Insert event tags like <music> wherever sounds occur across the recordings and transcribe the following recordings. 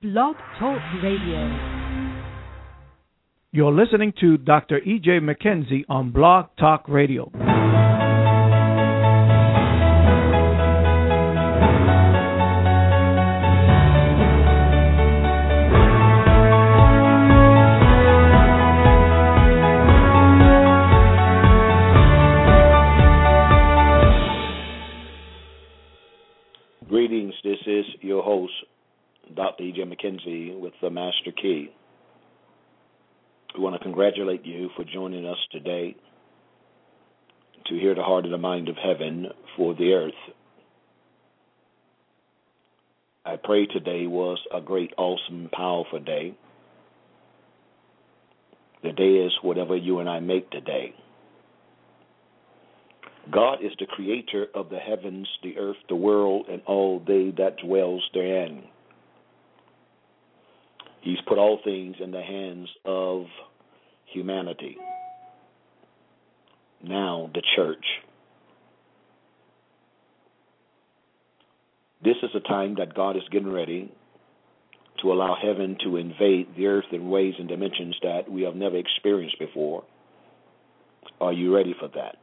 Blog Talk Radio. You're listening to Dr. E.J. McKenzie on Blog Talk Radio. Greetings, this is your host, Dr. E.J. McKenzie with the Master Key. We want to congratulate you for joining us today to hear the heart and the mind of heaven for the earth. I pray today was a great, awesome, powerful day. The day is whatever you and I make today. God is the creator of the heavens, the earth, the world, and all they that dwells therein. He's put all things in the hands of humanity. Now, the church. This is a time that God is getting ready to allow heaven to invade the earth in ways and dimensions that we have never experienced before. Are you ready for that?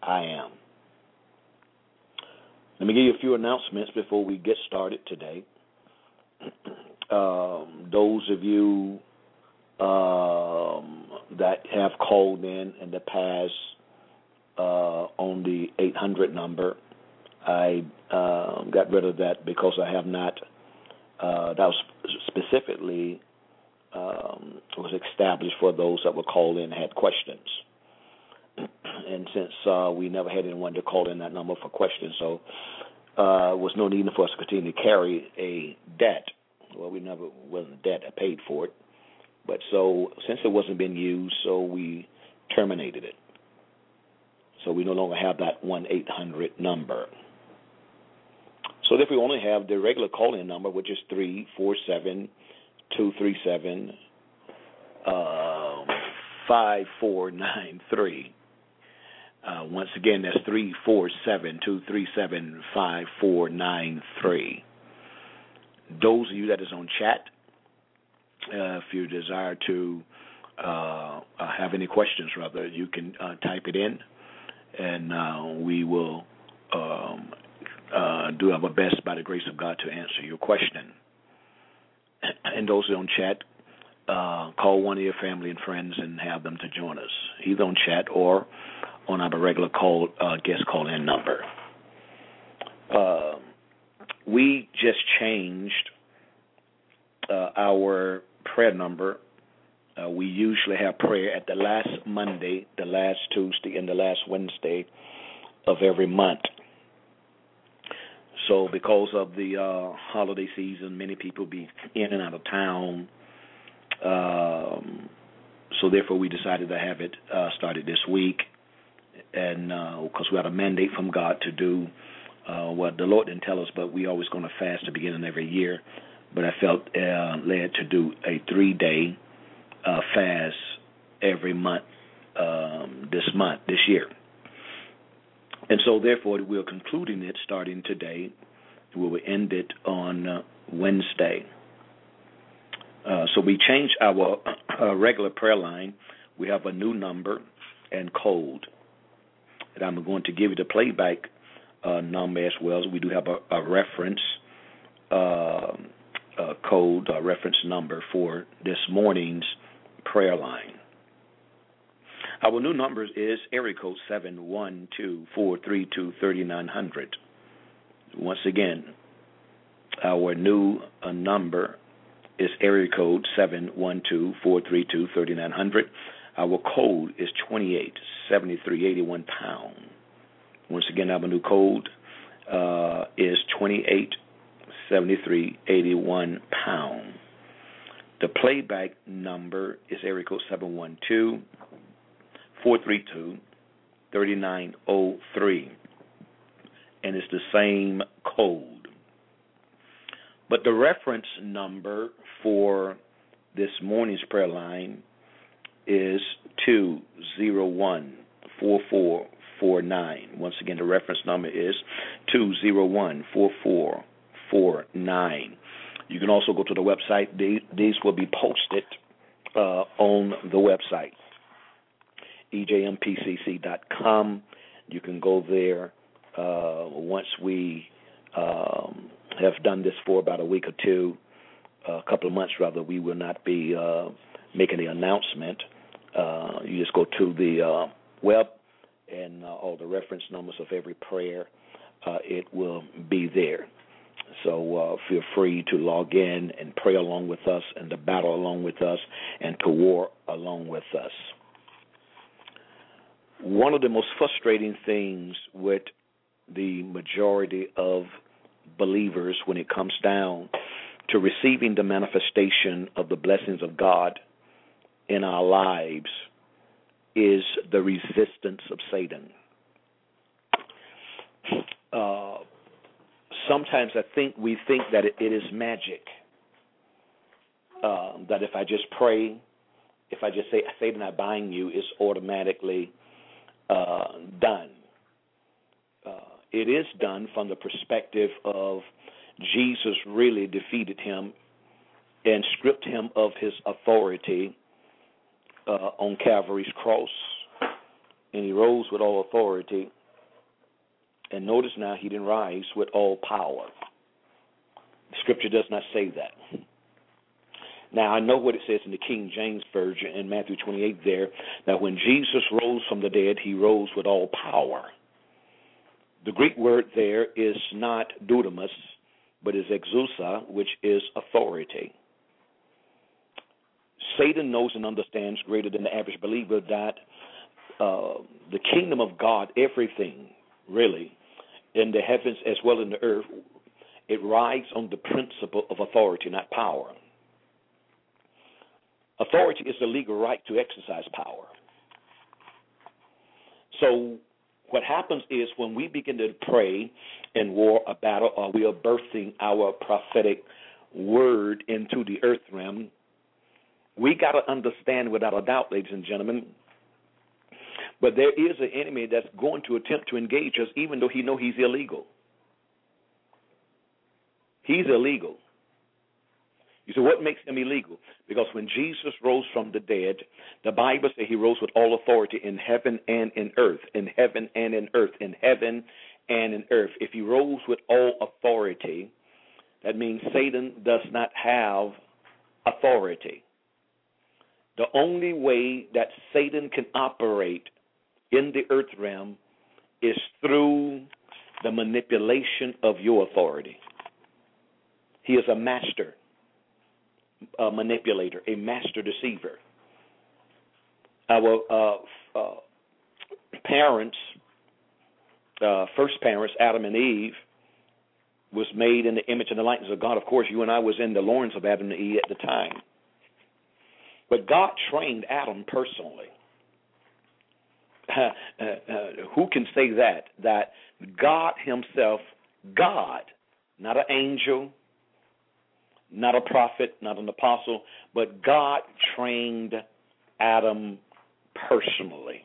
I am. Let me give you a few announcements before we get started today. <clears throat> um, those of you um, that have called in in the past uh, on the 800 number, I uh, got rid of that because I have not. Uh, that was specifically um, was established for those that would call in and had questions. <clears throat> And since uh, we never had anyone to call in that number for questions, so uh, was no need for us to continue to carry a debt. Well, we never wasn't debt. I paid for it, but so since it wasn't being used, so we terminated it. So we no longer have that one eight hundred number. So if we only have the regular call-in number, which is three four seven two three seven um, five four nine three. Uh, once again, that's three four seven two three seven five four nine three. Those of you that is on chat, uh, if you desire to uh, have any questions, rather, you can uh, type it in, and uh, we will um, uh, do our best by the grace of God to answer your question. <clears throat> And those on chat, call one of your family and friends and have them to join us, either on chat or on our regular call uh, guest call in number. We just changed uh, our prayer number. Uh, we usually have prayer at the last Monday, the last Tuesday, and the last Wednesday of every month. So, because of the uh, holiday season, many people be in and out of town. Um, so, therefore, we decided to have it uh, started this week and because uh, we had a mandate from God to do uh, what the Lord didn't tell us, but we always going to fast the beginning of every year. But I felt uh, led to do a three day uh, fast every month um, this month, this year. And so, therefore, we're concluding it starting today. We will end it on uh, Wednesday. Uh, so we changed our uh, regular prayer line. We have a new number and code and I'm going to give you the playback number as well. We do have a, a reference uh, uh, code, a reference number for this morning's prayer line. Our new number is area code seven one two four three two thirty nine hundred. Once again, our new uh, number is area code seven one two four three two thirty nine hundred. Our code is 287381 pound. Once again, our new code uh, is 287381 pound. The playback number is area code 712 432 3903. And it's the same code. But the reference number for this morning's prayer line is 2014449. Once again, the reference number is 2014449. You can also go to the website. These will be posted uh, on the website, ejmpcc.com. You can go there uh, once we um, have done this for about a week or two, a couple of months rather. We will not be uh, making the announcement. Uh, you just go to the uh, web and uh, all the reference numbers of every prayer. it will be there. So uh, feel free to log in and pray along with us and to battle along with us and to war along with us. One of the most frustrating things with the majority of believers when it comes down to receiving the manifestation of the blessings of God in our lives is the resistance of Satan. Uh, sometimes I think we think that it, it is magic. Um, that if I just pray, if I just say Satan, I bind you, it's automatically uh, done. Uh, it is done from the perspective of Jesus really defeated him and stripped him of his authority uh, on Calvary's cross, and he rose with all authority and notice now, he didn't rise with all power. Scripture does not say that. Now, I know what it says in the King James Version in Matthew 28 there, that when Jesus rose from the dead, he rose with all power. The Greek word there is not dunamis, but is exousia, which is authority. Satan knows and understands greater than the average believer that uh, the kingdom of God, everything really, in the heavens as well in the earth, it rides on the principle of authority, not power. Authority is the legal right to exercise power. So, what happens is when we begin to pray in war a battle, or we are birthing our prophetic word into the earth realm, we got to understand without a doubt, ladies and gentlemen, but there is an enemy that's going to attempt to engage us, even though he know he's illegal. He's illegal. You say, what makes him illegal? Because when Jesus rose from the dead, the Bible says he rose with all authority in heaven and in earth, in heaven and in earth, in heaven and in earth. If he rose with all authority, that means Satan does not have authority. The only way that Satan can operate in the earth realm is through the manipulation of your authority. He is a master a manipulator, a master deceiver. Our uh, uh, parents, uh, first parents, Adam and Eve, was made in the image and the likeness of God. Of course, you and I was in the loins of Adam and Eve at the time. But God trained Adam personally. <laughs> Uh, uh, who can say that? That God Himself, God, not an angel, not a prophet, not an apostle, but God trained Adam personally.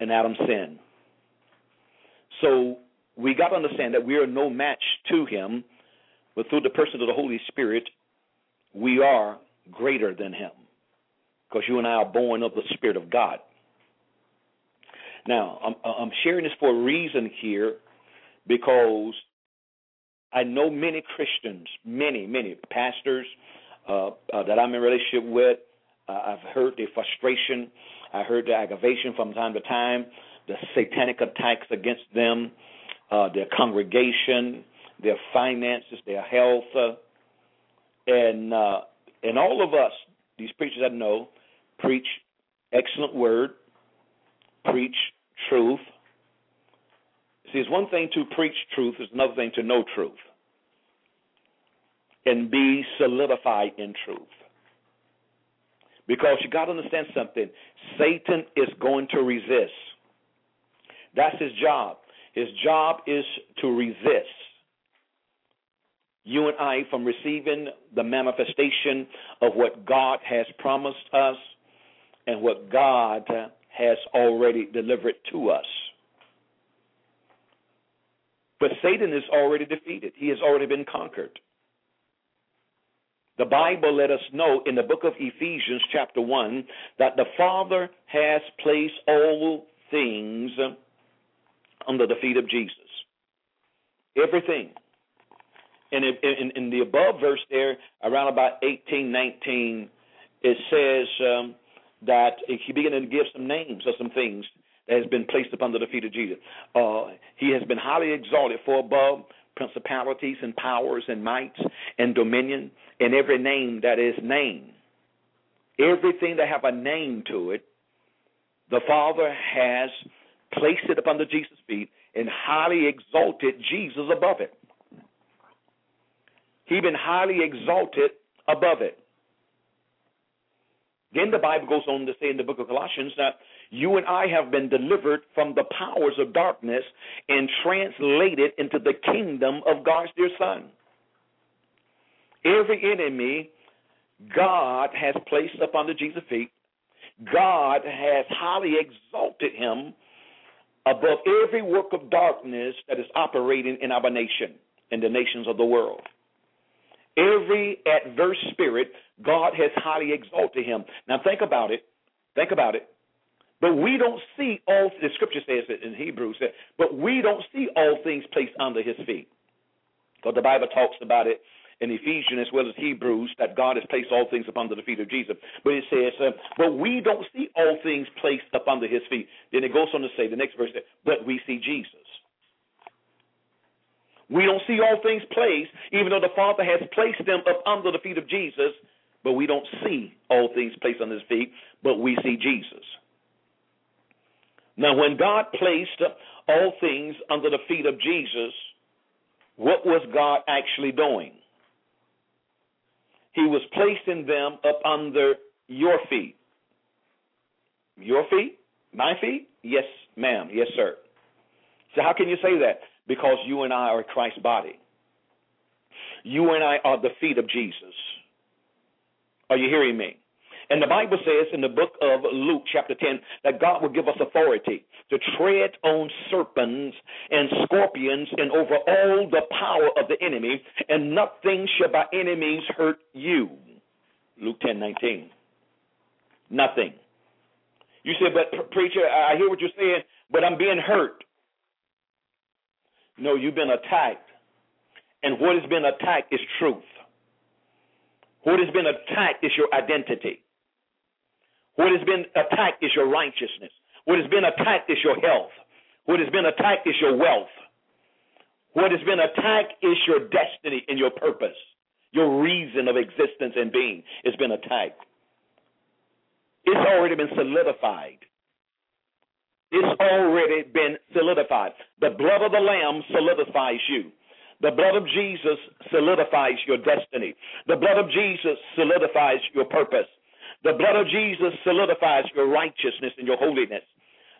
And Adam sinned. So we got to understand that we are no match to him, but through the person of the Holy Spirit, we are greater than him. Because you and I are born of the Spirit of God. Now, I'm, I'm sharing this for a reason here because I know many Christians, many, many pastors uh, uh, that I'm in relationship with. Uh, I've heard their frustration. I heard the aggravation from time to time, the satanic attacks against them, uh, their congregation, their finances, their health, uh, and uh, and all of us, these preachers I know, preach excellent word, preach truth. See, it's one thing to preach truth, it's another thing to know truth and be solidified in truth. Because you got to understand something Satan is going to resist. That's his job. His job is to resist you and I from receiving the manifestation of what God has promised us and what God has already delivered to us. But Satan is already defeated, he has already been conquered. The Bible let us know in the book of Ephesians, chapter 1, that the Father has placed all things under the feet of Jesus. Everything. And in, in, in the above verse there, around about 18, 19, it says um, that he began to give some names of some things that has been placed upon the feet of Jesus. Uh, he has been highly exalted for above principalities and powers and mights and dominion and every name that is named. Everything that have a name to it, the Father has placed it upon the Jesus' feet and highly exalted Jesus above it. He been highly exalted above it. Then the Bible goes on to say in the book of Colossians that you and I have been delivered from the powers of darkness and translated into the kingdom of God's dear Son. Every enemy God has placed upon the Jesus feet. God has highly exalted him above every work of darkness that is operating in our nation and the nations of the world. Every adverse spirit, God has highly exalted him. Now think about it. Think about it. But we don't see all the scripture says it in Hebrews, but we don't see all things placed under his feet. Because the Bible talks about it in Ephesians as well as Hebrews that God has placed all things upon the feet of Jesus. But it says, uh, but we don't see all things placed up under his feet. Then it goes on to say, the next verse, but we see Jesus. We don't see all things placed, even though the Father has placed them up under the feet of Jesus, but we don't see all things placed on his feet, but we see Jesus. Now, when God placed all things under the feet of Jesus, what was God actually doing? He was placing them up under your feet. Your feet? My feet? Yes, ma'am. Yes, sir. So, how can you say that? Because you and I are Christ's body. You and I are the feet of Jesus. Are you hearing me? And the Bible says in the book of Luke, chapter 10, that God will give us authority to tread on serpents and scorpions and over all the power of the enemy, and nothing shall by enemies hurt you. Luke 10 19. Nothing. You say, but preacher, I hear what you're saying, but I'm being hurt. No, you've been attacked. And what has been attacked is truth. What has been attacked is your identity. What has been attacked is your righteousness. What has been attacked is your health. What has been attacked is your wealth. What has been attacked is your destiny and your purpose. Your reason of existence and being has been attacked. It's already been solidified. It's already been solidified. The blood of the Lamb solidifies you. The blood of Jesus solidifies your destiny. The blood of Jesus solidifies your purpose. The blood of Jesus solidifies your righteousness and your holiness.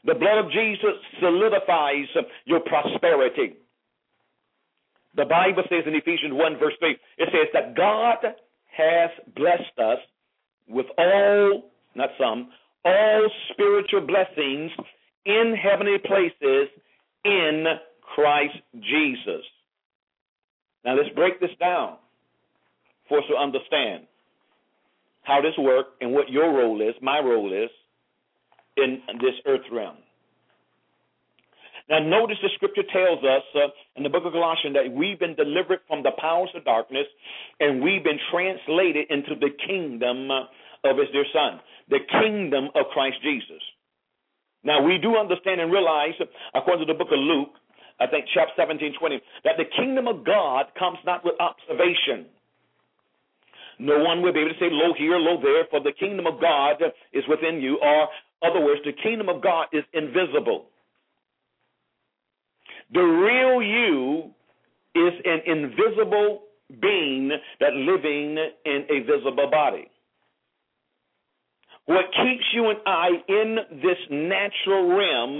The blood of Jesus solidifies your prosperity. The Bible says in Ephesians 1, verse 3, it says that God has blessed us with all, not some, all spiritual blessings in heavenly places in Christ Jesus. Now let's break this down for us to understand how this works and what your role is, my role is in this earth realm. Now, notice the scripture tells us uh, in the book of Colossians that we've been delivered from the powers of darkness and we've been translated into the kingdom of his dear Son, the kingdom of Christ Jesus. Now, we do understand and realize, according to the book of Luke, I think chapter 17, 20, that the kingdom of God comes not with observation. No one will be able to say, lo here, lo there, for the kingdom of God is within you, or other words, the kingdom of God is invisible. The real you is an invisible being that living in a visible body. What keeps you and I in this natural realm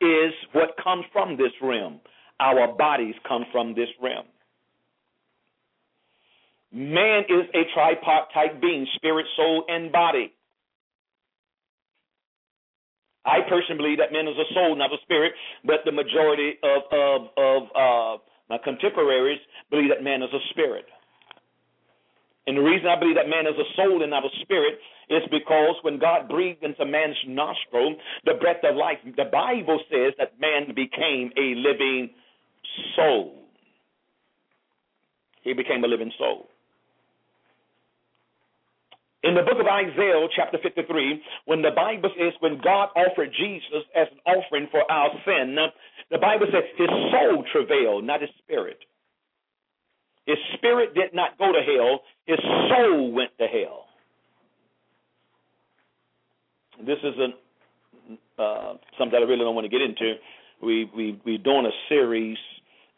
is what comes from this realm. Our bodies come from this realm. Man is a tripartite being spirit, soul, and body. I personally believe that man is a soul, not a spirit, but the majority of, of, of uh, my contemporaries believe that man is a spirit. And the reason I believe that man is a soul and not a spirit is because when God breathed into man's nostril the breath of life, the Bible says that man became a living soul. He became a living soul. In the book of Isaiah, chapter 53, when the Bible says, when God offered Jesus as an offering for our sin, the Bible says his soul travailed, not his spirit. His spirit did not go to hell, his soul went to hell. This isn't uh, something that I really don't want to get into. We we we're doing a series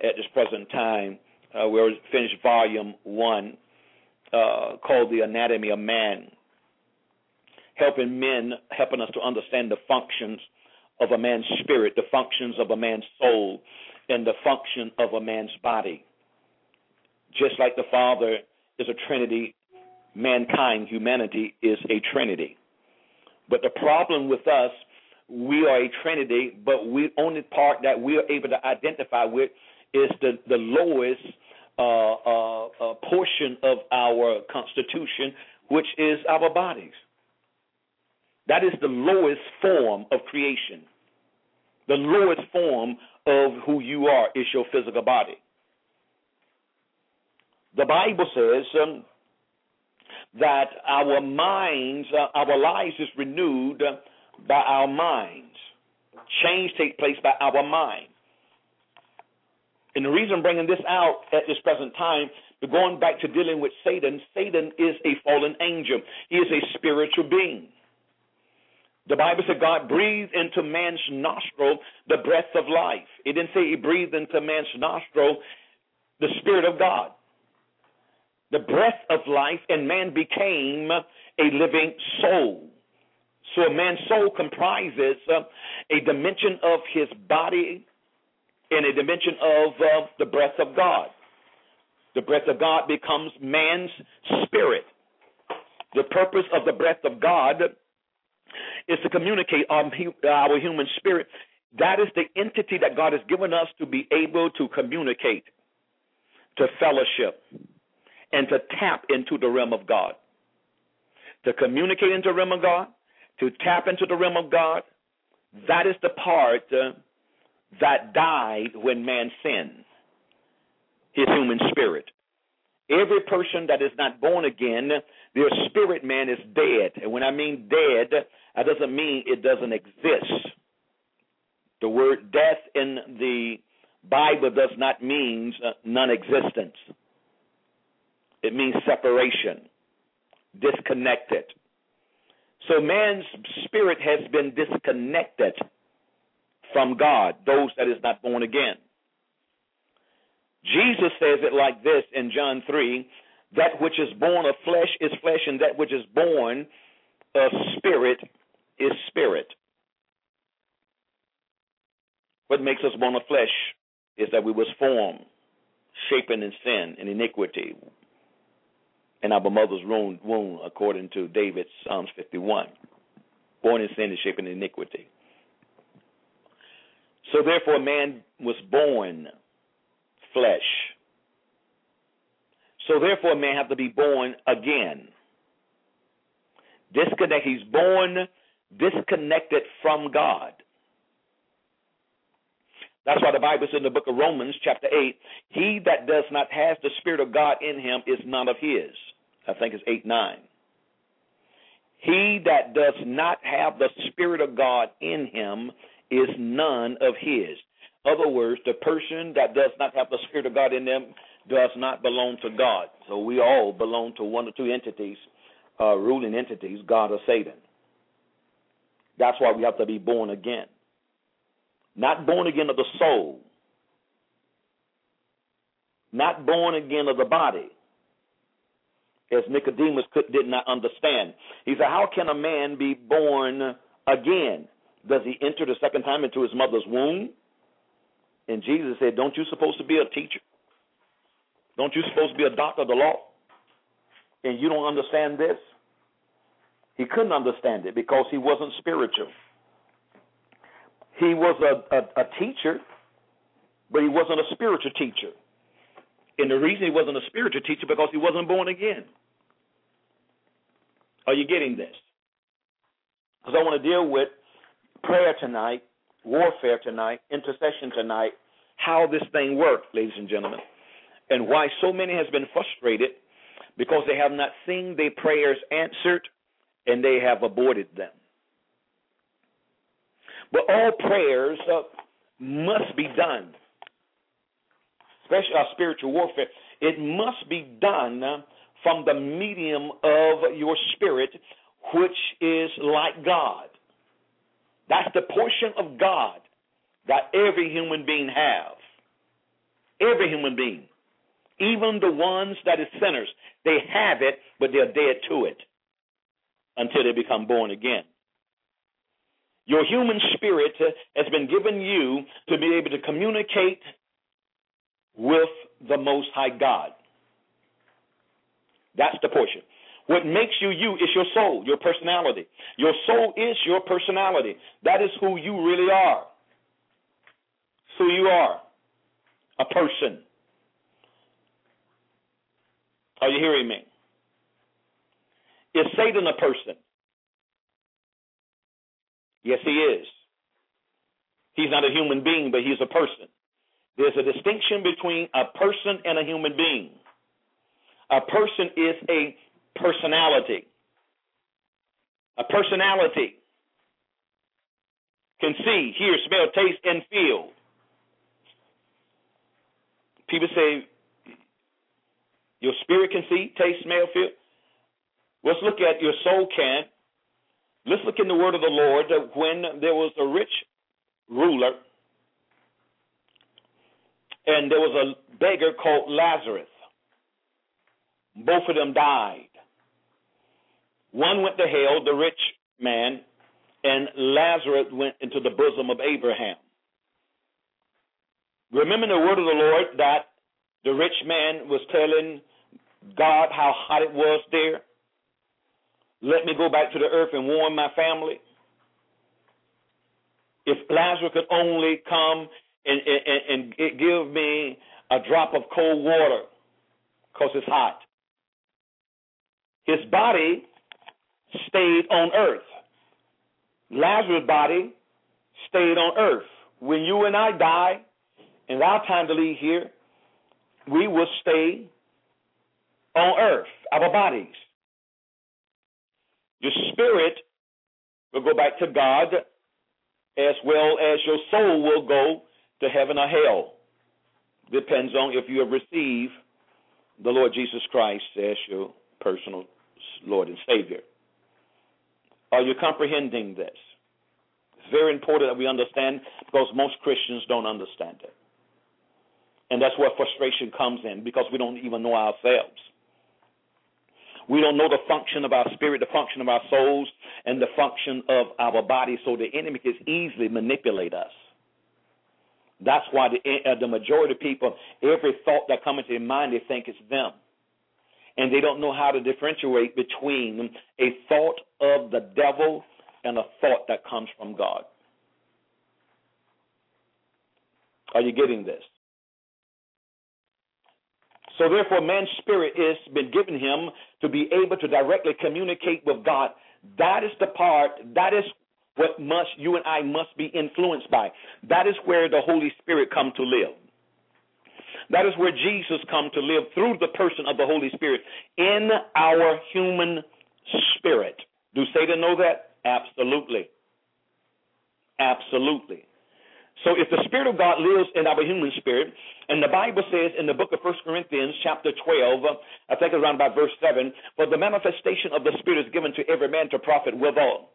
at this present time. Uh, we're finished volume one, uh, called "The Anatomy of Man," helping men, helping us to understand the functions of a man's spirit, the functions of a man's soul, and the function of a man's body. Just like the Father is a Trinity, mankind, humanity is a Trinity. But the problem with us, we are a Trinity, but we only part that we are able to identify with is the the lowest uh, uh, uh, portion of our constitution, which is our bodies. That is the lowest form of creation. The lowest form of who you are is your physical body. The Bible says um, that our minds, uh, our lives is renewed by our minds. Change take place by our mind. And the reason I'm bringing this out at this present time, going back to dealing with Satan, Satan is a fallen angel. He is a spiritual being. The Bible said God breathed into man's nostril the breath of life. It didn't say he breathed into man's nostril the Spirit of God the breath of life, and man became a living soul. So a man's soul comprises uh, a dimension of his body and a dimension of uh, the breath of God. The breath of God becomes man's spirit. The purpose of the breath of God is to communicate our, our human spirit. That is the entity that God has given us to be able to communicate, to fellowship, and to tap into the realm of God. To communicate into the realm of God, to tap into the realm of God, that is the part uh, that died when man sinned his human spirit. Every person that is not born again, their spirit man is dead. And when I mean dead, that doesn't mean it doesn't exist. The word death in the Bible does not mean uh, non existence. It means separation, disconnected. So man's spirit has been disconnected from God, those that is not born again. Jesus says it like this in John 3 that which is born of flesh is flesh, and that which is born of spirit is spirit. What makes us born of flesh is that we was formed, shapen in sin and iniquity in our mother's womb, according to David, Psalms 51. Born in sin and shaped in iniquity. So therefore, man was born flesh. So therefore, man have to be born again. Disconnect. He's born disconnected from God. That's why the Bible says in the book of Romans, chapter 8, he that does not have the Spirit of God in him is none of his. I think it's 8 9. He that does not have the Spirit of God in him is none of his. Other words, the person that does not have the Spirit of God in them does not belong to God. So we all belong to one or two entities, uh, ruling entities, God or Satan. That's why we have to be born again. Not born again of the soul, not born again of the body, as Nicodemus could, did not understand. He said, How can a man be born again? Does he enter the second time into his mother's womb? And Jesus said, Don't you supposed to be a teacher? Don't you supposed to be a doctor of the law? And you don't understand this? He couldn't understand it because he wasn't spiritual. He was a, a, a teacher, but he wasn't a spiritual teacher. And the reason he wasn't a spiritual teacher because he wasn't born again. Are you getting this? Because I want to deal with prayer tonight, warfare tonight, intercession tonight, how this thing works, ladies and gentlemen, and why so many has been frustrated because they have not seen their prayers answered and they have aborted them. But all prayers uh, must be done, especially our spiritual warfare. It must be done from the medium of your spirit, which is like God. That's the portion of God that every human being have. Every human being. Even the ones that is sinners, they have it, but they're dead to it until they become born again. Your human spirit has been given you to be able to communicate with the Most High God. That's the portion. What makes you you is your soul, your personality. Your soul is your personality. That is who you really are. It's who you are. A person. Are you hearing me? Is Satan a person? Yes, he is. He's not a human being, but he's a person. There's a distinction between a person and a human being. A person is a personality. A personality can see, hear, smell, taste, and feel. People say your spirit can see, taste, smell, feel. Let's look at your soul can. Let's look in the word of the Lord when there was a rich ruler and there was a beggar called Lazarus. Both of them died. One went to hell, the rich man, and Lazarus went into the bosom of Abraham. Remember the word of the Lord that the rich man was telling God how hot it was there? Let me go back to the earth and warm my family. If Lazarus could only come and, and, and give me a drop of cold water because it's hot. His body stayed on earth. Lazarus' body stayed on earth. When you and I die, and our time to leave here, we will stay on earth, our bodies. Your spirit will go back to God as well as your soul will go to heaven or hell. Depends on if you have received the Lord Jesus Christ as your personal Lord and Savior. Are you comprehending this? It's very important that we understand because most Christians don't understand it. And that's where frustration comes in because we don't even know ourselves. We don't know the function of our spirit, the function of our souls, and the function of our body, so the enemy can easily manipulate us. That's why the, uh, the majority of people, every thought that comes into their mind, they think it's them. And they don't know how to differentiate between a thought of the devil and a thought that comes from God. Are you getting this? So therefore, man's spirit has been given him to be able to directly communicate with God. That is the part, that is what must you and I must be influenced by. That is where the Holy Spirit come to live. That is where Jesus come to live through the person of the Holy Spirit in our human spirit. Do Satan know that? Absolutely. Absolutely. So if the Spirit of God lives in our human spirit, and the Bible says in the book of 1 Corinthians, chapter 12, I think it's around about verse 7, for the manifestation of the Spirit is given to every man to profit withal.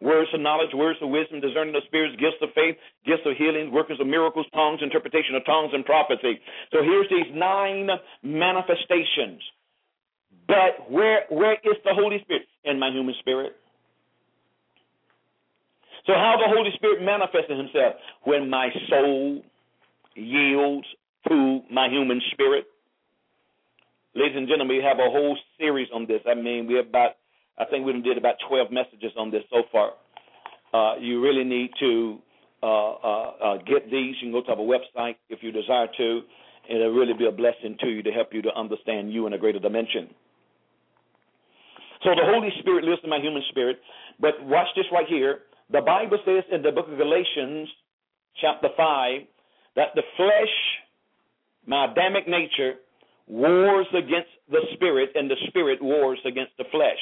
Words of knowledge, words of wisdom, discerning of spirits, gifts of faith, gifts of healing, workers of miracles, tongues, interpretation of tongues, and prophecy. So here's these nine manifestations. But where where is the Holy Spirit? In my human spirit. So, how the Holy Spirit manifested Himself? When my soul yields to my human spirit. Ladies and gentlemen, we have a whole series on this. I mean, we have about, I think we did about 12 messages on this so far. Uh, you really need to uh, uh, uh get these. You can go to our website if you desire to. It'll really be a blessing to you to help you to understand you in a greater dimension. So the Holy Spirit lives in my human spirit. But watch this right here. The Bible says in the book of Galatians, chapter 5, that the flesh, my Adamic nature, wars against the spirit, and the spirit wars against the flesh.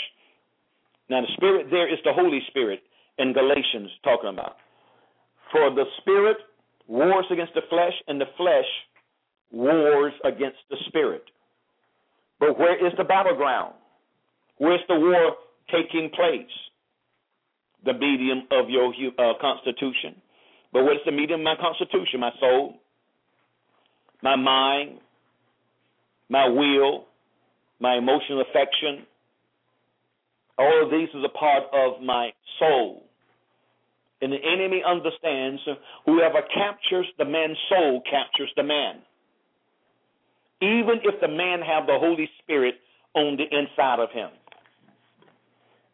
Now, the spirit there is the Holy Spirit in Galatians talking about. For the spirit wars against the flesh, and the flesh wars against the spirit. But where is the battleground? Where's the war taking place? The medium of your uh, constitution. But what is the medium of my constitution? My soul, my mind, my will, my emotional affection. All of these is a part of my soul. And the enemy understands whoever captures the man's soul captures the man. Even if the man have the Holy Spirit on the inside of him.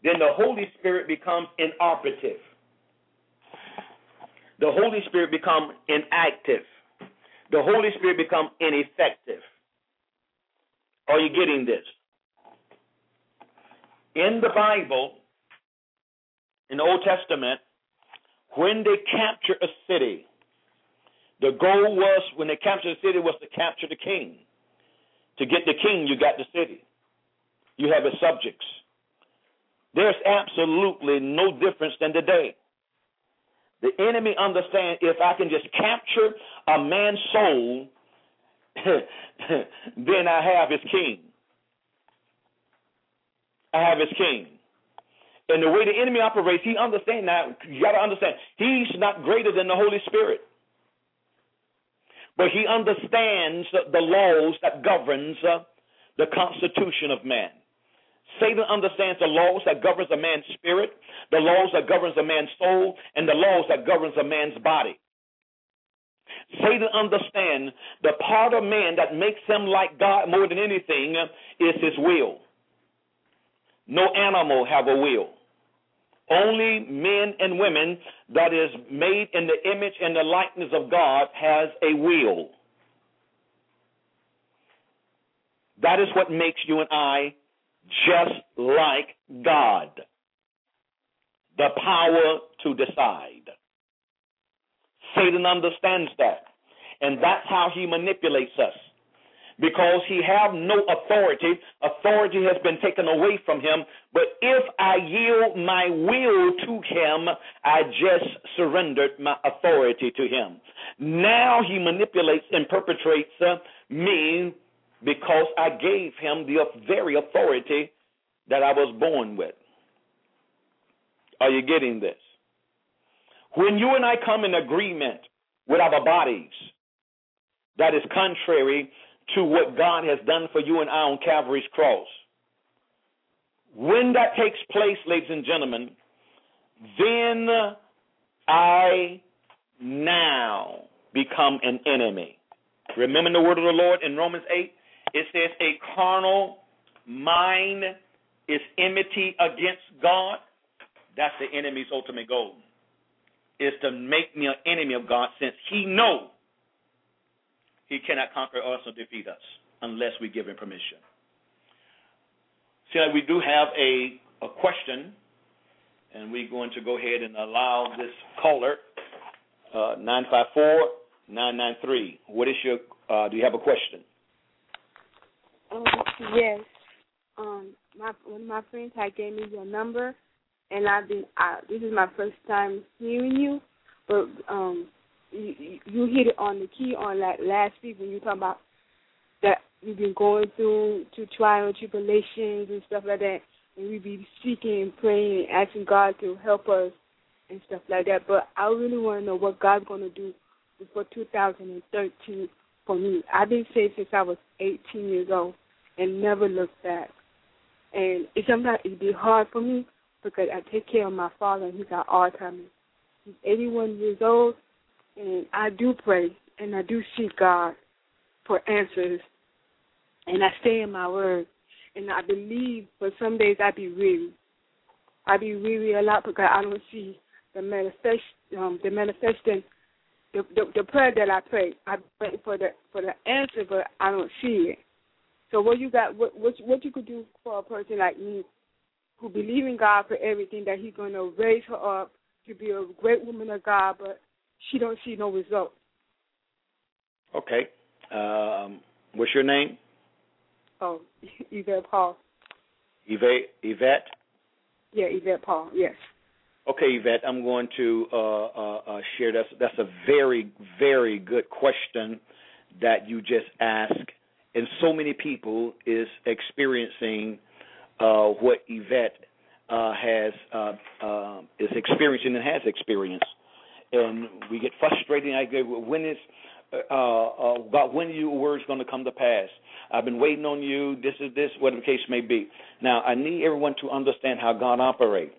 Then the Holy Spirit becomes inoperative. The Holy Spirit becomes inactive. The Holy Spirit becomes ineffective. Are you getting this? In the Bible, in the Old Testament, when they capture a city, the goal was when they captured the city was to capture the king. To get the king, you got the city. You have the subjects. There's absolutely no difference than today. The enemy understands if I can just capture a man's soul, <laughs> then I have his king. I have his king. And the way the enemy operates, he understands now. You got to understand, he's not greater than the Holy Spirit. But he understands the laws that governs uh, the constitution of man. Satan understands the laws that governs a man's spirit, the laws that governs a man's soul, and the laws that governs a man's body. Satan understands the part of man that makes him like God more than anything is his will. No animal have a will. Only men and women that is made in the image and the likeness of God has a will. That is what makes you and I just like God. The power to decide. Satan understands that. And that's how he manipulates us. Because he have no authority, authority has been taken away from him. But if I yield my will to him, I just surrendered my authority to him. Now he manipulates and perpetrates uh, me because I gave him the very authority that I was born with. Are you getting this? When you and I come in agreement with our bodies, that is contrary to what God has done for you and I on Calvary's cross. When that takes place, ladies and gentlemen, then I now become an enemy. Remember the word of the Lord in Romans 8? It says, A carnal mind is enmity against God. That's the enemy's ultimate goal. Is to make me an enemy of God since he knows he cannot conquer us or defeat us unless we give him permission. See, we do have a, a question, and we're going to go ahead and allow this caller, uh, 954 993. What is your, uh, do you have a question? Um, yes. Um, my one of my friends had gave me your number, and I've been. I, this is my first time hearing you, but um, you, you hit it on the key on that last week when you talk about that you've been going through to trial and tribulations and stuff like that, and we be seeking and praying and asking God to help us and stuff like that. But I really want to know what God's to do for 2013 for me. I've been saved since I was 18 years old and never looked back. And it sometimes it be hard for me because I take care of my father and he got Alzheimer's. He's 81 years old, and I do pray and I do seek God for answers, and I stay in my word, and I believe. But some days I be weary. I be weary a lot because I don't see the manifest, um, the manifesting, the, the the prayer that I pray. I pray for the for the answer, but I don't see it. So what you got? What what what you could do for a person like me who believe in God for everything that He's going to raise her up to be a great woman of God, but she don't see no result. Okay. Um, what's your name? Oh, <laughs> Yvette Paul. Yvette. Yvette. Yeah, Yvette Paul. Yes. Okay, Yvette. I'm going to uh, uh, uh, share. That's that's a very very good question that you just asked, and so many people is experiencing uh, what Yvette uh, has uh, uh, is experiencing and has experienced, and we get frustrated. I go, when is uh, uh, God, when your words going to come to pass? I've been waiting on you. This is this, whatever the case may be. Now, I need everyone to understand how God operates.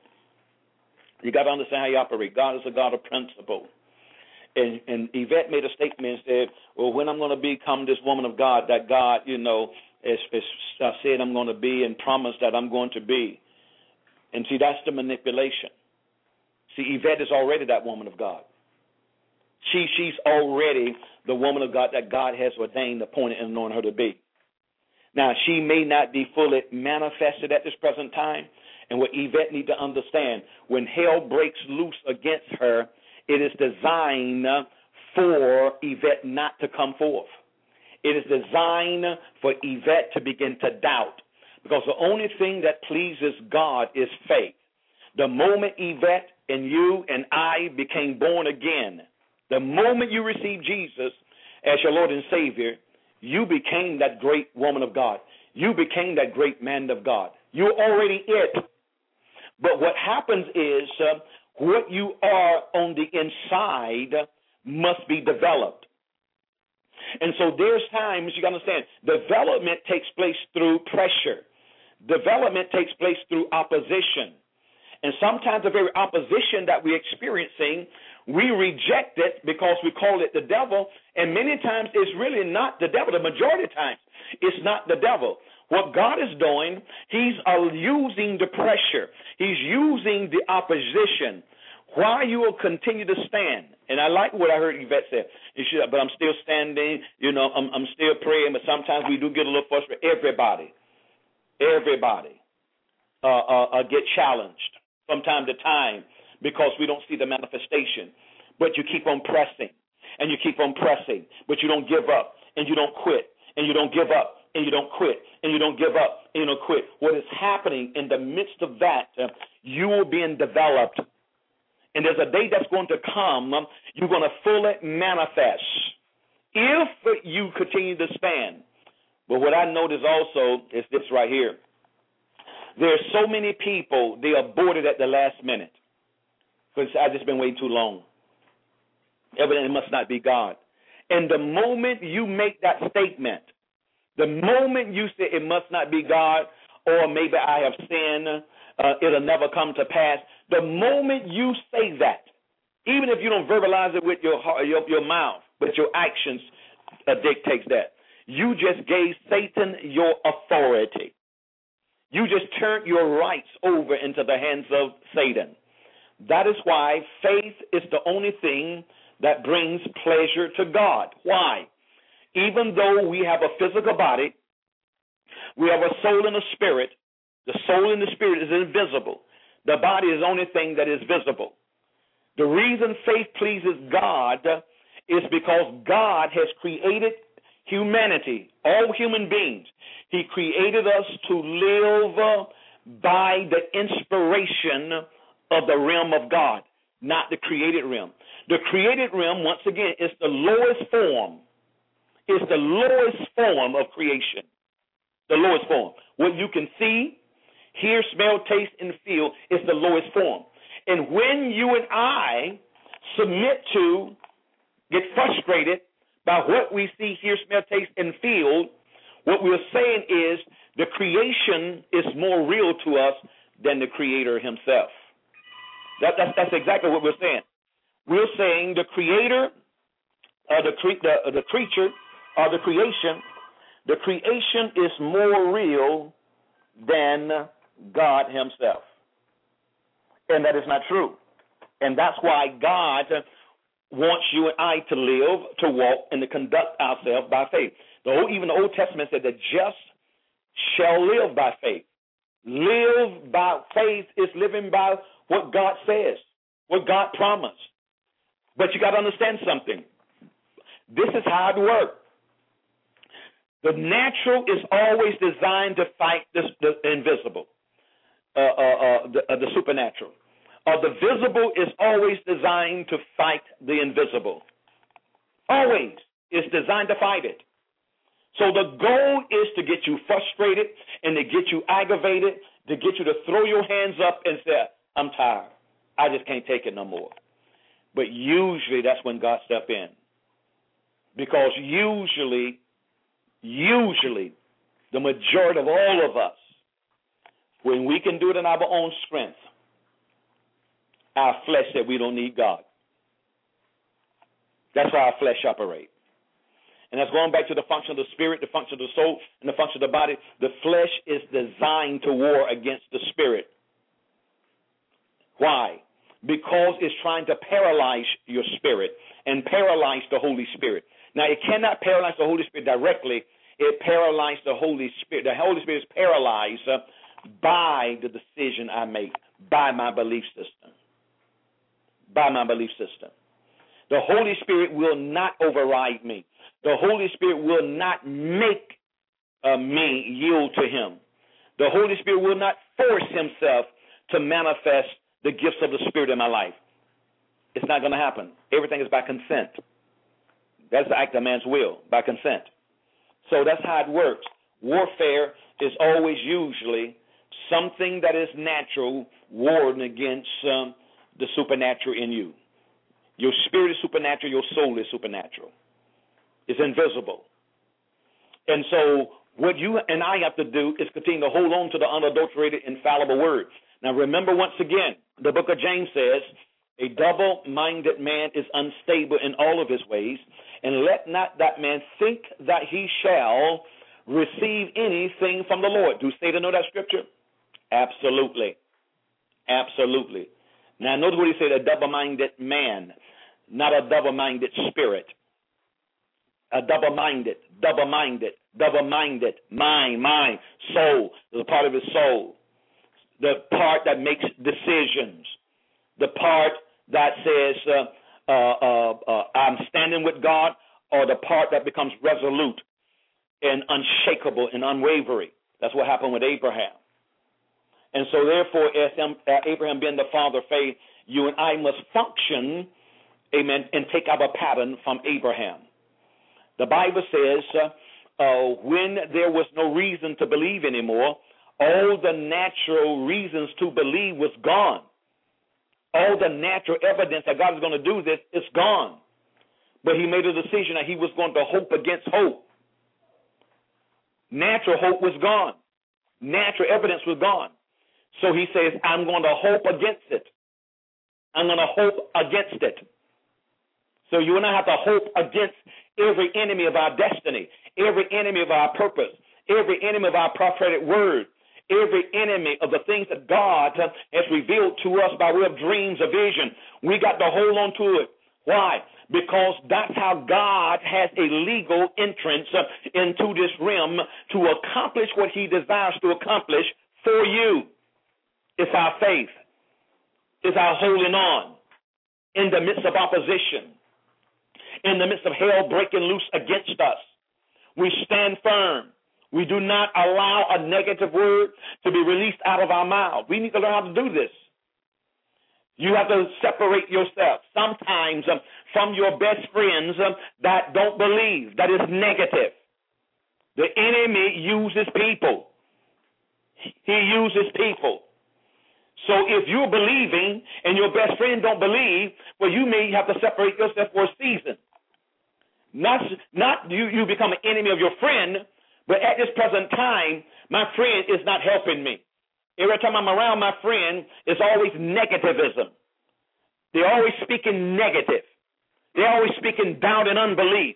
You got to understand how He operates. God is a God of principle. And, and Yvette made a statement and said, "Well, when I'm going to become this woman of God, that God, you know, is I said I'm going to be and promised that I'm going to be." And see, that's the manipulation. See, Yvette is already that woman of God. She she's already the woman of God that God has ordained, appointed, and anointed her to be. Now, she may not be fully manifested at this present time. And what Yvette need to understand, when hell breaks loose against her, it is designed for Yvette not to come forth. It is designed for Yvette to begin to doubt. Because the only thing that pleases God is faith. The moment Yvette and you and I became born again, the moment you received Jesus as your Lord and Savior, you became that great woman of God. You became that great man of God. You're already it. But what happens is uh, what you are on the inside must be developed. And so there's times you understand development takes place through pressure. Development takes place through opposition. And sometimes the very opposition that we're experiencing, we reject it because we call it the devil. And many times it's really not the devil. The majority of times it's not the devil. What God is doing, He's uh, using the pressure, He's using the opposition. Why you will continue to stand. And I like what I heard Yvette say. Should, but I'm still standing, you know, I'm, I'm still praying, but sometimes we do get a little frustrated. Everybody, everybody uh, uh, uh, get challenged from time to time because we don't see the manifestation. But you keep on pressing and you keep on pressing, but you don't give up and you don't quit and you don't give up and you don't quit and you don't give up and you don't quit. What is happening in the midst of that, uh, you are being developed. And there's a day that's going to come, um, you're going to fully manifest if you continue to stand. But what I notice also is this right here. There's so many people, they aborted at the last minute. Because I've just been waiting too long. Evidently, it must not be God. And the moment you make that statement, the moment you say it must not be God, or maybe I have sinned, uh, it'll never come to pass. The moment you say that, even if you don't verbalize it with your heart, your, your mouth, but your actions uh, dictates that. You just gave Satan your authority. You just turned your rights over into the hands of Satan. That is why faith is the only thing that brings pleasure to God. Why? Even though we have a physical body, we have a soul and a spirit. The soul and the spirit is invisible. The body is the only thing that is visible. The reason faith pleases God is because God has created humanity, all human beings. He created us to live by the inspiration of the realm of God, not the created realm. The created realm, once again, is the lowest form. It's the lowest form of creation. The lowest form. What you can see, hear, smell, taste, and feel is the lowest form. And when you and I submit to, get frustrated by what we see, hear, smell, taste, and feel, what we're saying is the creation is more real to us than the creator himself. That, that's, that's exactly what we're saying. We're saying the creator, uh, the, cre- the, the creature, or the creation, the creation is more real than God himself. And that is not true. And that's why God wants you and I to live, to walk, and to conduct ourselves by faith. The whole, even the Old Testament said the just shall live by faith. Live by faith is living by what God says, what God promised. But you got to understand something. This is how it works. The natural is always designed to fight this, the invisible, uh, uh, uh, the, uh, the supernatural. Uh, the visible is always designed to fight the invisible. Always. It's designed to fight it. So the goal is to get you frustrated and to get you aggravated, to get you to throw your hands up and say, I'm tired. I just can't take it no more. But usually that's when God step in. Because usually, usually, the majority of all of us, when we can do it in our own strength, our flesh said we don't need God. That's how our flesh operates. And that's going back to the function of the spirit, the function of the soul, and the function of the body. The flesh is designed to war against the spirit. Why? Because it's trying to paralyze your spirit and paralyze the Holy Spirit. Now, it cannot paralyze the Holy Spirit directly. It paralyzes the Holy Spirit. The Holy Spirit is paralyzed uh, by the decision I make, by my belief system. By my belief system. The Holy Spirit will not override me. The Holy Spirit will not make uh, me yield to Him. The Holy Spirit will not force Himself to manifest the gifts of the Spirit in my life. It's not going to happen. Everything is by consent. That's the act of man's will, by consent. So that's how it works. Warfare is always usually something that is natural warring against um, the supernatural in you. Your spirit is supernatural, your soul is supernatural. It's invisible. And so what you and I have to do is continue to hold on to the unadulterated, infallible word. Now remember once again, the book of James says, a double minded man is unstable in all of his ways, and let not that man think that he shall receive anything from the Lord. Do Satan know that scripture? Absolutely. Absolutely. Now, notice what he said a double minded man, not a double minded spirit. A double minded, double minded, double minded, mind, mind, soul. the part of his soul. The part that makes decisions. The part that says, uh, uh, uh, uh, I'm standing with God, or the part that becomes resolute and unshakable and unwavering. That's what happened with Abraham. And so, therefore, as Abraham being the father of faith, you and I must function, amen, and take our pattern from Abraham. The Bible says, uh, uh, when there was no reason to believe anymore, all the natural reasons to believe was gone. All the natural evidence that God is going to do this is gone. But he made a decision that he was going to hope against hope. Natural hope was gone. Natural evidence was gone. So he says, I'm going to hope against it. I'm going to hope against it. So you and I have to hope against every enemy of our destiny, every enemy of our purpose, every enemy of our prophetic word, every enemy of the things that God has revealed to us by way of dreams or vision. We got to hold on to it. Why? Because that's how God has a legal entrance into this realm to accomplish what He desires to accomplish for you. It's our faith. It's our holding on in the midst of opposition, in the midst of hell breaking loose against us. We stand firm. We do not allow a negative word to be released out of our mouth. We need to learn how to do this. You have to separate yourself sometimes um, from your best friends um, that don't believe, that is negative. The enemy uses people. He uses people. So if you're believing and your best friend don't believe, well, you may have to separate yourself for a season. Not, not you, you become an enemy of your friend, but at this present time, my friend is not helping me. Every time I'm around my friend, it's always negativism. They're always speaking negative. They're always speaking doubt and unbelief.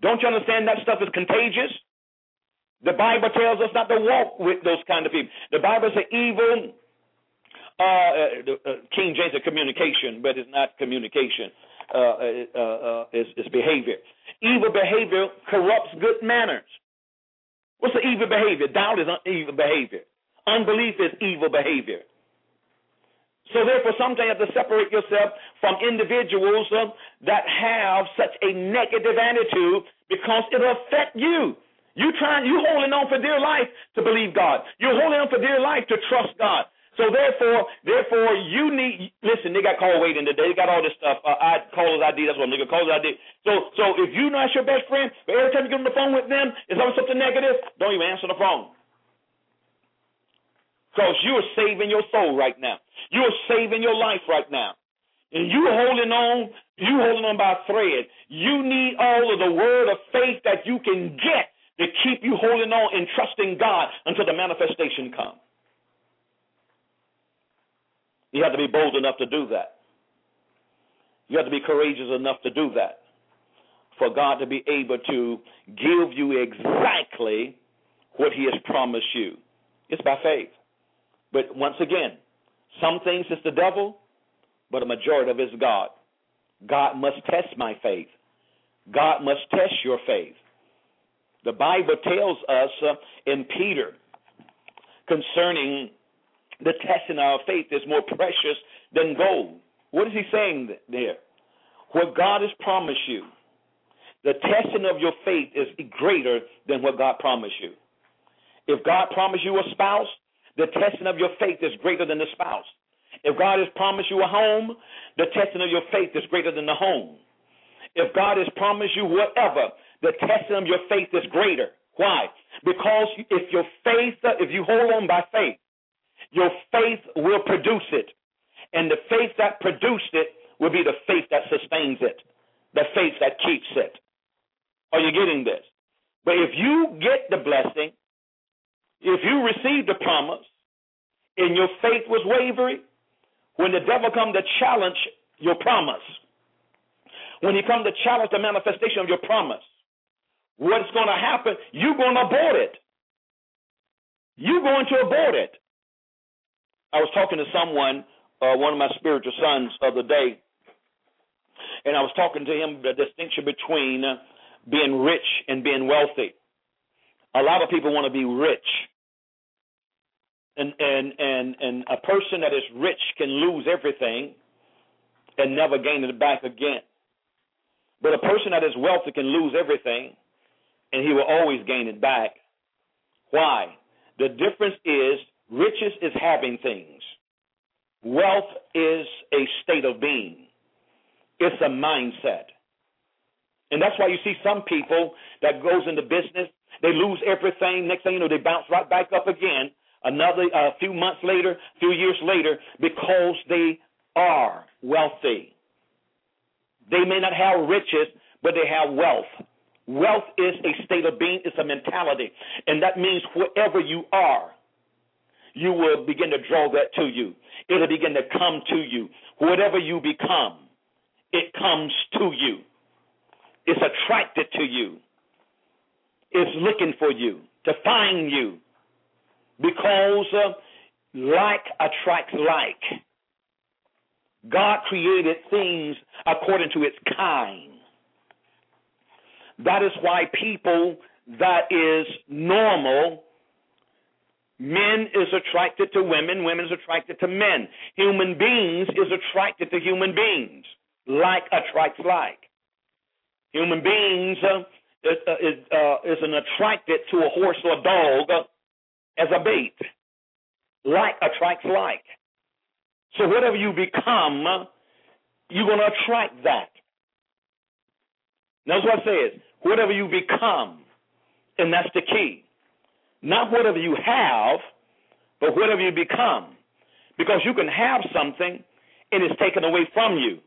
Don't you understand that stuff is contagious? The Bible tells us not to walk with those kind of people. The Bible says evil uh, uh, uh, King James is communication, but it's not communication. Uh, uh, uh, it's, it's behavior. Evil behavior corrupts good manners. What's the evil behavior? Doubt is evil behavior. Unbelief is evil behavior. So therefore, sometimes you have to separate yourself from individuals uh, that have such a negative attitude because it'll affect you. You trying, you holding on for dear life to believe God. You're holding on for dear life to trust God. So therefore, therefore, you need listen. They got call waiting today. They got all this stuff. Uh, I callers ID. That's what nigga callers ID. So so if you know that's your best friend, but every time you get on the phone with them, it's always something negative. Don't even answer the phone. Because you are saving your soul right now. You are saving your life right now. And you holding on, you holding on by a thread. You need all of the word of faith that you can get to keep you holding on and trusting God until the manifestation comes. You have to be bold enough to do that. You have to be courageous enough to do that for God to be able to give you exactly what He has promised you. It's by faith. But once again, some things is the devil, but a majority of it is God. God must test my faith. God must test your faith. The Bible tells us uh, in Peter concerning the testing of our faith is more precious than gold. What is he saying there? What God has promised you, the testing of your faith is greater than what God promised you. If God promised you a spouse, the testing of your faith is greater than the spouse. If God has promised you a home, the testing of your faith is greater than the home. If God has promised you whatever, the testing of your faith is greater. Why? Because if your faith, if you hold on by faith, your faith will produce it. And the faith that produced it will be the faith that sustains it, the faith that keeps it. Are you getting this? But if you get the blessing, if you receive the promise, and your faith was wavering, when the devil come to challenge your promise, when he come to challenge the manifestation of your promise, what's going to happen? You're going to abort it. You're going to abort it. I was talking to someone, uh, one of my spiritual sons, of the day, and I was talking to him the distinction between being rich and being wealthy. A lot of people want to be rich. And and and and a person that is rich can lose everything and never gain it back again. But a person that is wealthy can lose everything and he will always gain it back. Why? The difference is Riches is having things. Wealth is a state of being. It's a mindset. And that's why you see some people that goes into business, they lose everything. Next thing you know, they bounce right back up again. Another a uh, few months later, a few years later, because they are wealthy. They may not have riches, but they have wealth. Wealth is a state of being, it's a mentality. And that means wherever you are, you will begin to draw that to you. It'll begin to come to you. Whatever you become, it comes to you. It's attracted to you. It's looking for you, to find you. Because uh, like attracts like. God created things according to its kind. That is why people that is normal Men is attracted to women, women is attracted to men. Human beings is attracted to human beings. Like attracts like. Human beings uh, is, uh, is, uh, is an attracted to a horse or a dog as a bait. Like attracts like. So whatever you become, uh, you're going to attract that. That's what it says. Whatever you become, and that's the key. Not whatever you have, but whatever you become. Because you can have something and it's taken away from you.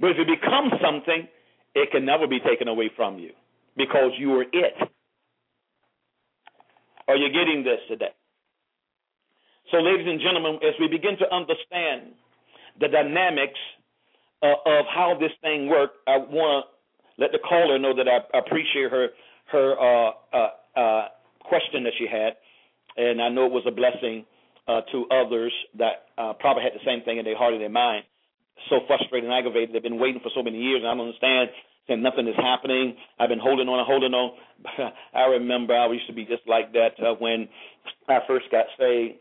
But if you become something, it can never be taken away from you because you are it. Are you getting this today? So, ladies and gentlemen, as we begin to understand the dynamics uh, of how this thing works, I want to let the caller know that I appreciate her her uh, uh, uh question that she had, and I know it was a blessing uh, to others that uh, probably had the same thing in their heart and their mind. So frustrated and aggravated. They've been waiting for so many years, and I don't understand. Saying nothing is happening. I've been holding on and holding on. <laughs> I remember I used to be just like that uh, when I first got saved.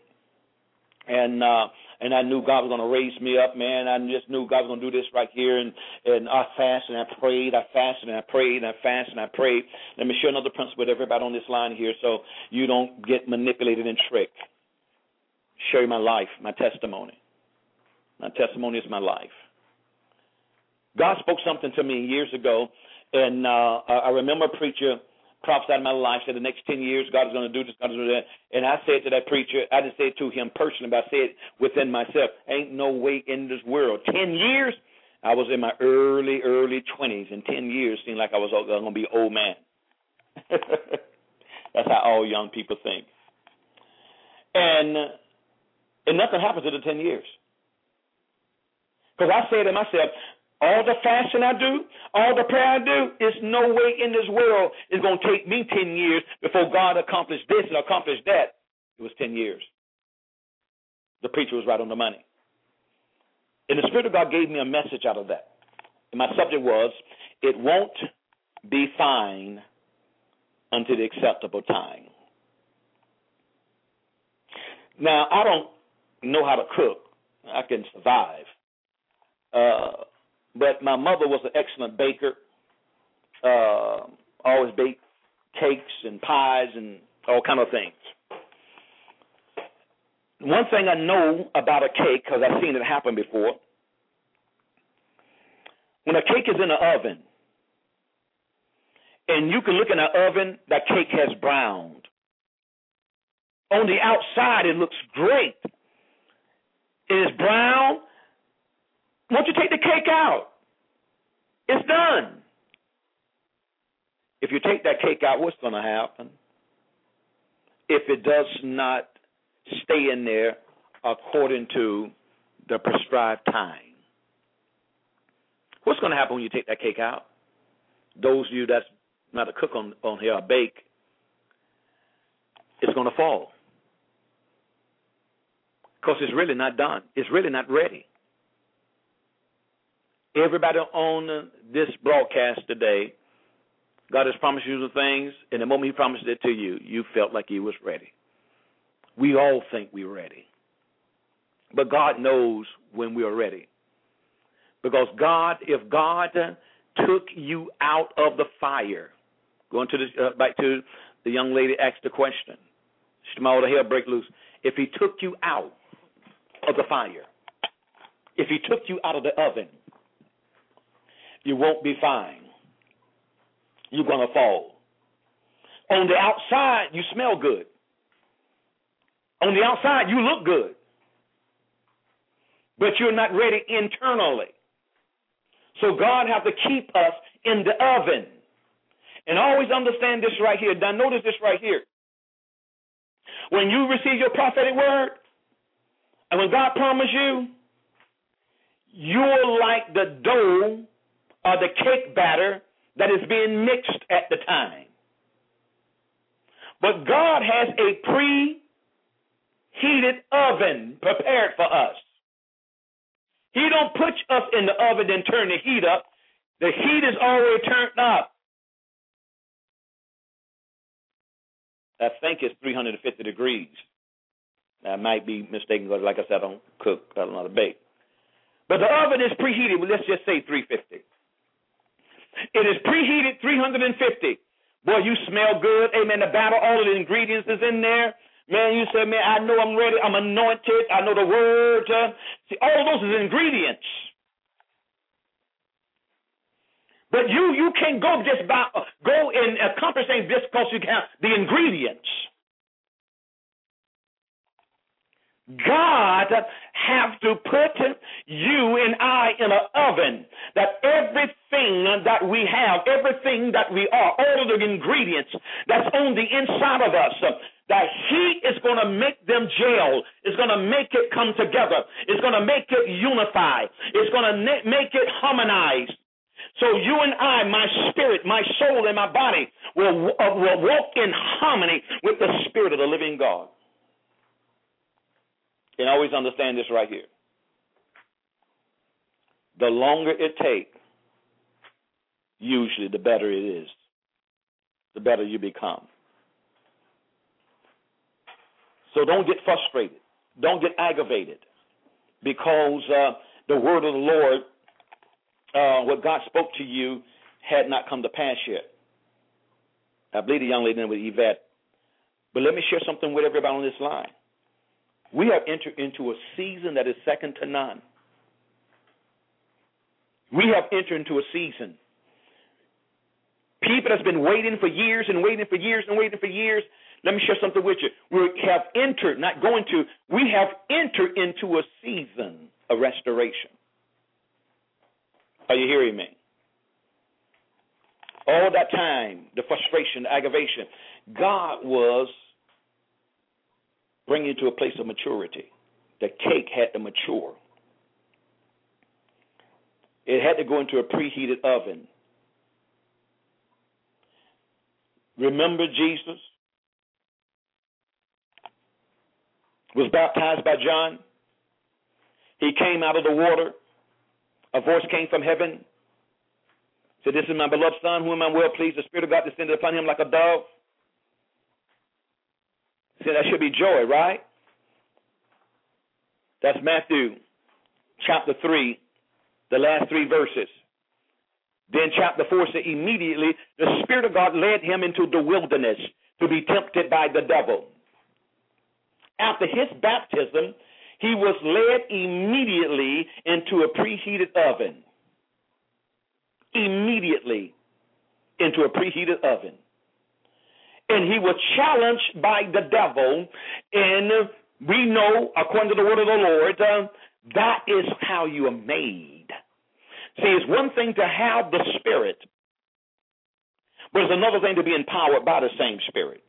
and uh and I knew God was going to raise me up, man. I just knew God was going to do this right here, and and I fasted and I prayed, I fasted and I prayed, and I fasted and I prayed. Let me share another principle with everybody on this line here, so you don't get manipulated and tricked. Share my life, my testimony. My testimony is my life. God spoke something to me years ago, and uh I remember a preacher prophesied in my life, that the next 10 years God is going to do this, God is going to do that. And I said to that preacher, I didn't say it to him personally, but I said within myself, ain't no way in this world. 10 years? I was in my early, early 20s, and 10 years seemed like I was going to be an old man. <laughs> That's how all young people think. And and nothing happens in the 10 years. Because I said to myself, all the fasting I do, all the prayer I do, it's no way in this world it's going to take me 10 years before God accomplished this and accomplished that. It was 10 years. The preacher was right on the money. And the Spirit of God gave me a message out of that. And my subject was, It won't be fine until the acceptable time. Now, I don't know how to cook. I can survive. Uh, but my mother was an excellent baker. Uh, always baked cakes and pies and all kind of things. One thing I know about a cake, because I've seen it happen before, when a cake is in the oven, and you can look in the oven, that cake has browned. On the outside, it looks great. It is brown. Won't you take the cake out? It's done. If you take that cake out, what's going to happen? If it does not stay in there according to the prescribed time. What's going to happen when you take that cake out? Those of you that's not a cook on, on here or bake, it's going to fall. Because it's really not done. It's really not ready. Everybody on this broadcast today, God has promised you some things, and the moment He promised it to you, you felt like you was ready. We all think we're ready. But God knows when we are ready. Because God, if God took you out of the fire, going to the, uh, back to the young lady asked the question, Shema the hell break loose. If He took you out of the fire, if He took you out of the oven, you won't be fine. You're going to fall. On the outside, you smell good. On the outside, you look good. But you're not ready internally. So God has to keep us in the oven. And always understand this right here. Now notice this right here. When you receive your prophetic word, and when God promised you, you're like the dough or the cake batter that is being mixed at the time. But God has a preheated oven prepared for us. He don't put us in the oven and turn the heat up. The heat is already turned up. I think it's 350 degrees. I might be mistaken because, like I said, I don't cook. I don't know how to bake. But the oven is preheated. Well, let's just say 350. It is preheated 350. Boy, you smell good. Amen. The batter, all of the ingredients is in there. Man, you say, man, I know I'm ready. I'm anointed. I know the word. Uh, see, all those is ingredients. But you you can't go just by go and accomplish things just because you have the ingredients. God have to put you and I in an oven that everything that we have, everything that we are, all the ingredients that's on the inside of us, that heat is going to make them gel. It's going to make it come together. It's going to make it unify. It's going to make it harmonize. So you and I, my spirit, my soul, and my body will, uh, will walk in harmony with the spirit of the living God. And always understand this right here. The longer it takes, usually the better it is. The better you become. So don't get frustrated. don't get aggravated because uh, the word of the Lord, uh, what God spoke to you, had not come to pass yet. I believe the young lady with Yvette. But let me share something with everybody on this line. We have entered into a season that is second to none. We have entered into a season. People that's been waiting for years and waiting for years and waiting for years. Let me share something with you. We have entered, not going to, we have entered into a season of restoration. Are you hearing me? All that time, the frustration, the aggravation, God was bringing you to a place of maturity. The cake had to mature. It had to go into a preheated oven. Remember Jesus was baptized by John. He came out of the water. A voice came from heaven. Said, This is my beloved son, whom I'm well pleased. The Spirit of God descended upon him like a dove. Said that should be joy, right? That's Matthew chapter 3, the last three verses. Then chapter 4 said, Immediately the Spirit of God led him into the wilderness to be tempted by the devil. After his baptism, he was led immediately into a preheated oven. Immediately into a preheated oven. And he was challenged by the devil. And we know, according to the word of the Lord, uh, that is how you are made. See, it's one thing to have the Spirit, but it's another thing to be empowered by the same Spirit.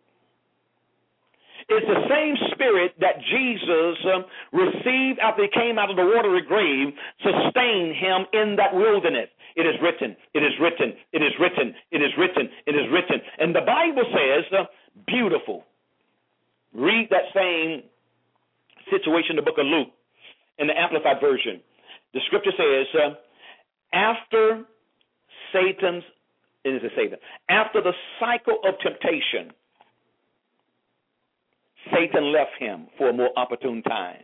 It's the same spirit that Jesus um, received after he came out of the watery grave, sustained him in that wilderness. It is written, it is written, it is written, it is written, it is written. And the Bible says, uh, beautiful. Read that same situation in the book of Luke in the Amplified Version. The scripture says, uh, after Satan's, it is Satan, after the cycle of temptation, Satan left him for a more opportune time.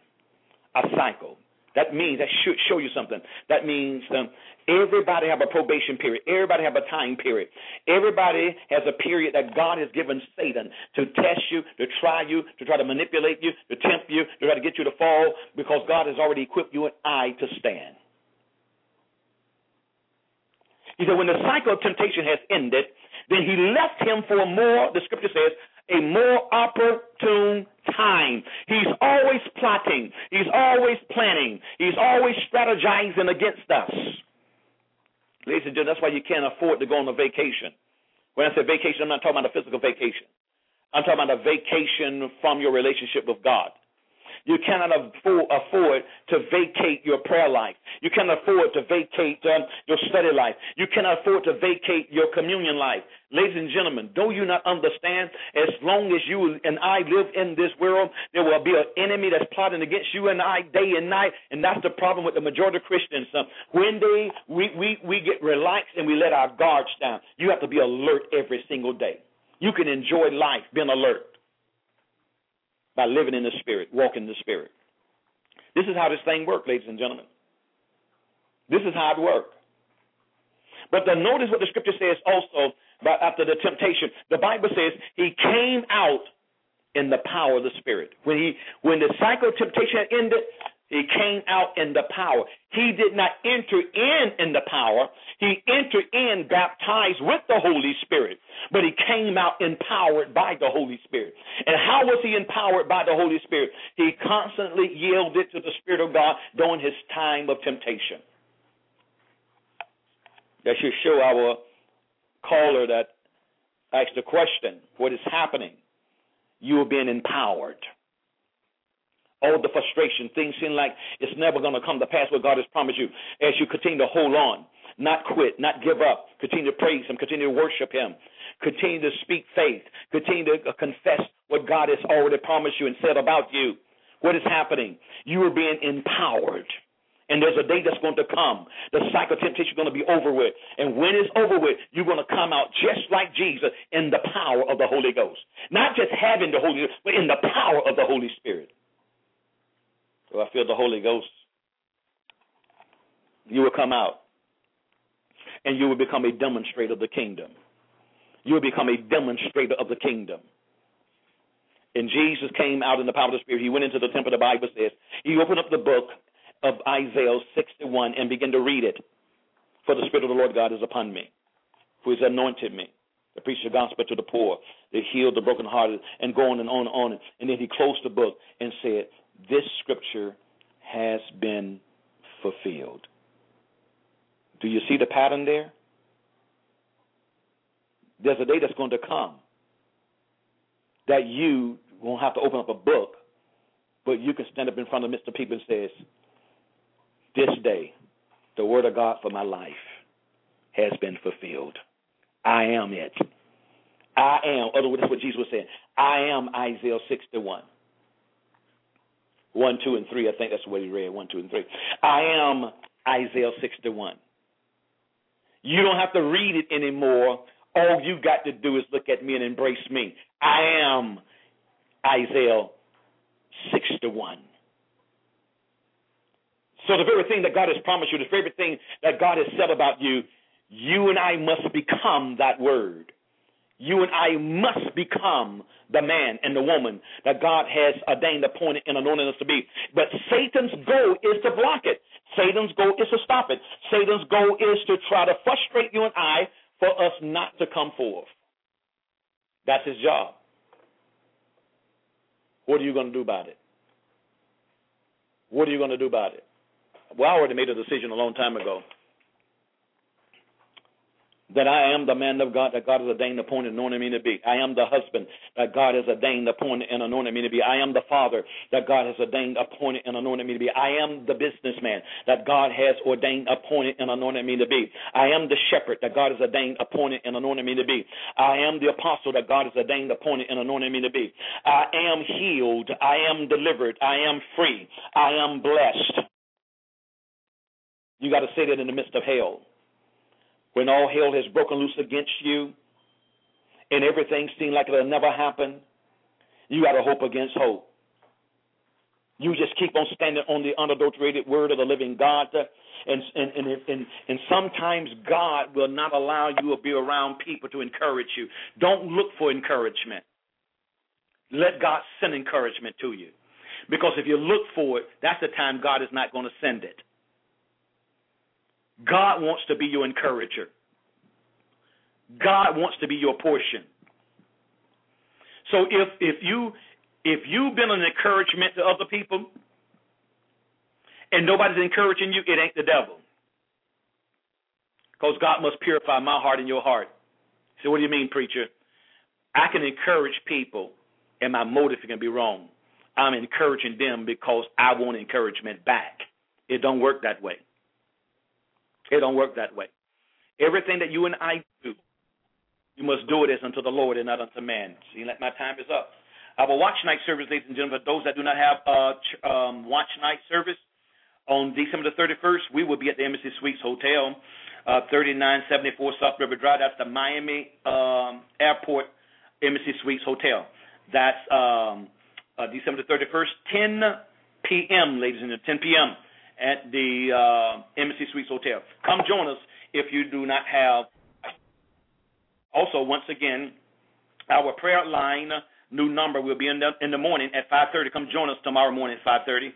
A cycle. That means that should show you something. That means um, everybody have a probation period. Everybody have a time period. Everybody has a period that God has given Satan to test you, to try you, to try to manipulate you, to tempt you, to try to get you to fall, because God has already equipped you and I to stand. He said, when the cycle of temptation has ended, then he left him for more, the scripture says, a more opportune time. He's always plotting. He's always planning. He's always strategizing against us. Ladies and gentlemen, that's why you can't afford to go on a vacation. When I say vacation, I'm not talking about a physical vacation. I'm talking about a vacation from your relationship with God. You cannot afford to vacate your prayer life. You cannot afford to vacate um, your study life. You cannot afford to vacate your communion life. Ladies and gentlemen, do you not understand? As long as you and I live in this world, there will be an enemy that's plotting against you and I day and night. And that's the problem with the majority of Christians. Um, when they we, we, we get relaxed and we let our guards down, you have to be alert every single day. You can enjoy life being alert by living in the Spirit, walking in the Spirit. This is how this thing works, ladies and gentlemen. This is how it works. But the, notice what the scripture says also about after the temptation. The Bible says he came out in the power of the Spirit. When he when the cycle of temptation ended, he came out in the power. He did not enter in in the power. He entered in baptized with the Holy Spirit, but he came out empowered by the Holy Spirit. And how was he empowered by the Holy Spirit? He constantly yielded to the Spirit of God during his time of temptation. That should show our caller that asked the question, what is happening? You are being empowered all the frustration, things seem like it's never going to come to pass what God has promised you. As you continue to hold on, not quit, not give up, continue to praise Him, continue to worship Him, continue to speak faith, continue to uh, confess what God has already promised you and said about you. What is happening? You are being empowered. And there's a day that's going to come. The cycle of temptation is going to be over with. And when it's over with, you're going to come out just like Jesus in the power of the Holy Ghost. Not just having the Holy Ghost, but in the power of the Holy Spirit. So I feel the Holy Ghost. You will come out and you will become a demonstrator of the kingdom. You will become a demonstrator of the kingdom. And Jesus came out in the power of the Spirit. He went into the temple, the Bible says. He opened up the book of Isaiah 61 and began to read it. For the Spirit of the Lord God is upon me, who has anointed me to preach the gospel to the poor, to heal the brokenhearted, and go on and on and on. And then he closed the book and said, This scripture has been fulfilled. Do you see the pattern there? There's a day that's going to come that you won't have to open up a book, but you can stand up in front of Mr. People and says, This day, the word of God for my life has been fulfilled. I am it. I am. Other words, that's what Jesus was saying. I am Isaiah 61. 1, 2, and 3. I think that's what he read. 1, 2, and 3. I am Isaiah 61. You don't have to read it anymore. All you got to do is look at me and embrace me. I am Isaiah 61. So the very thing that God has promised you, the very thing that God has said about you, you and I must become that word. You and I must become the man and the woman that God has ordained, appointed, and anointed us to be. But Satan's goal is to block it. Satan's goal is to stop it. Satan's goal is to try to frustrate you and I for us not to come forth. That's his job. What are you going to do about it? What are you going to do about it? Well, I already made a decision a long time ago that I am the man of God that God has ordained, appointed, anointed me to be. I am the husband that God has ordained, appointed, and anointed me to be. I am the father that God has ordained, appointed, and anointed me to be. I am the businessman that God has ordained, appointed, and anointed me to be. I am the shepherd that God has ordained, appointed, and anointed me to be. I am the apostle that God has ordained, appointed, and anointed me to be. I am healed. I am delivered. I am free. I am blessed. You got to say that in the midst of hell when all hell has broken loose against you and everything seems like it'll never happen, you got to hope against hope. You just keep on standing on the unadulterated word of the living God. And, and, and, and, and sometimes God will not allow you to be around people to encourage you. Don't look for encouragement. Let God send encouragement to you. Because if you look for it, that's the time God is not going to send it. God wants to be your encourager. God wants to be your portion. So if if you if you've been an encouragement to other people and nobody's encouraging you, it ain't the devil. Because God must purify my heart and your heart. So what do you mean, preacher? I can encourage people and my motive can be wrong. I'm encouraging them because I want encouragement back. It don't work that way. It don't work that way. Everything that you and I do, you must do it as unto the Lord and not unto man. See, that my time is up. Our watch night service, ladies and gentlemen, those that do not have a uh, um, watch night service, on December the 31st, we will be at the Embassy Suites Hotel, uh, 3974 South River Drive. That's the Miami um, Airport Embassy Suites Hotel. That's um, uh, December the 31st, 10 p.m., ladies and gentlemen, 10 p.m at the uh, Embassy Suites Hotel. Come join us if you do not have. Also, once again, our prayer line new number will be in the in the morning at 5:30. Come join us tomorrow morning at 5:30.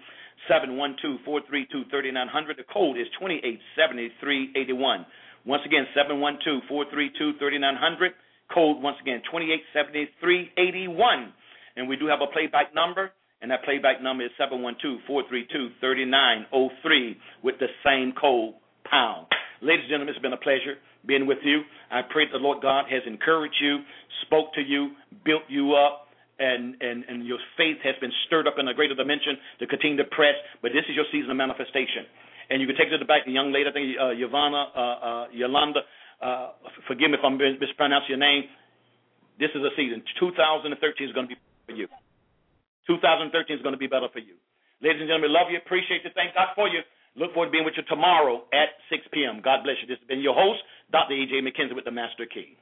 712-432-3900. The code is 287381. Once again, 712-432-3900. Code once again 287381. And we do have a playback number and that playback number is 712-432-3903 with the same code pound. Ladies and gentlemen, it's been a pleasure being with you. I pray that the Lord God has encouraged you, spoke to you, built you up, and, and, and your faith has been stirred up in a greater dimension to continue to press. But this is your season of manifestation. And you can take it to the back. The young lady, I think uh, Yvonne, uh, uh, Yolanda, uh, forgive me if I'm mispronouncing your name. This is a season. 2013 is going to be for you. 2013 is going to be better for you. Ladies and gentlemen, love you, appreciate you, thank God for you. Look forward to being with you tomorrow at 6 p.m. God bless you. This has been your host, Dr. E.J. McKenzie with the Master Key.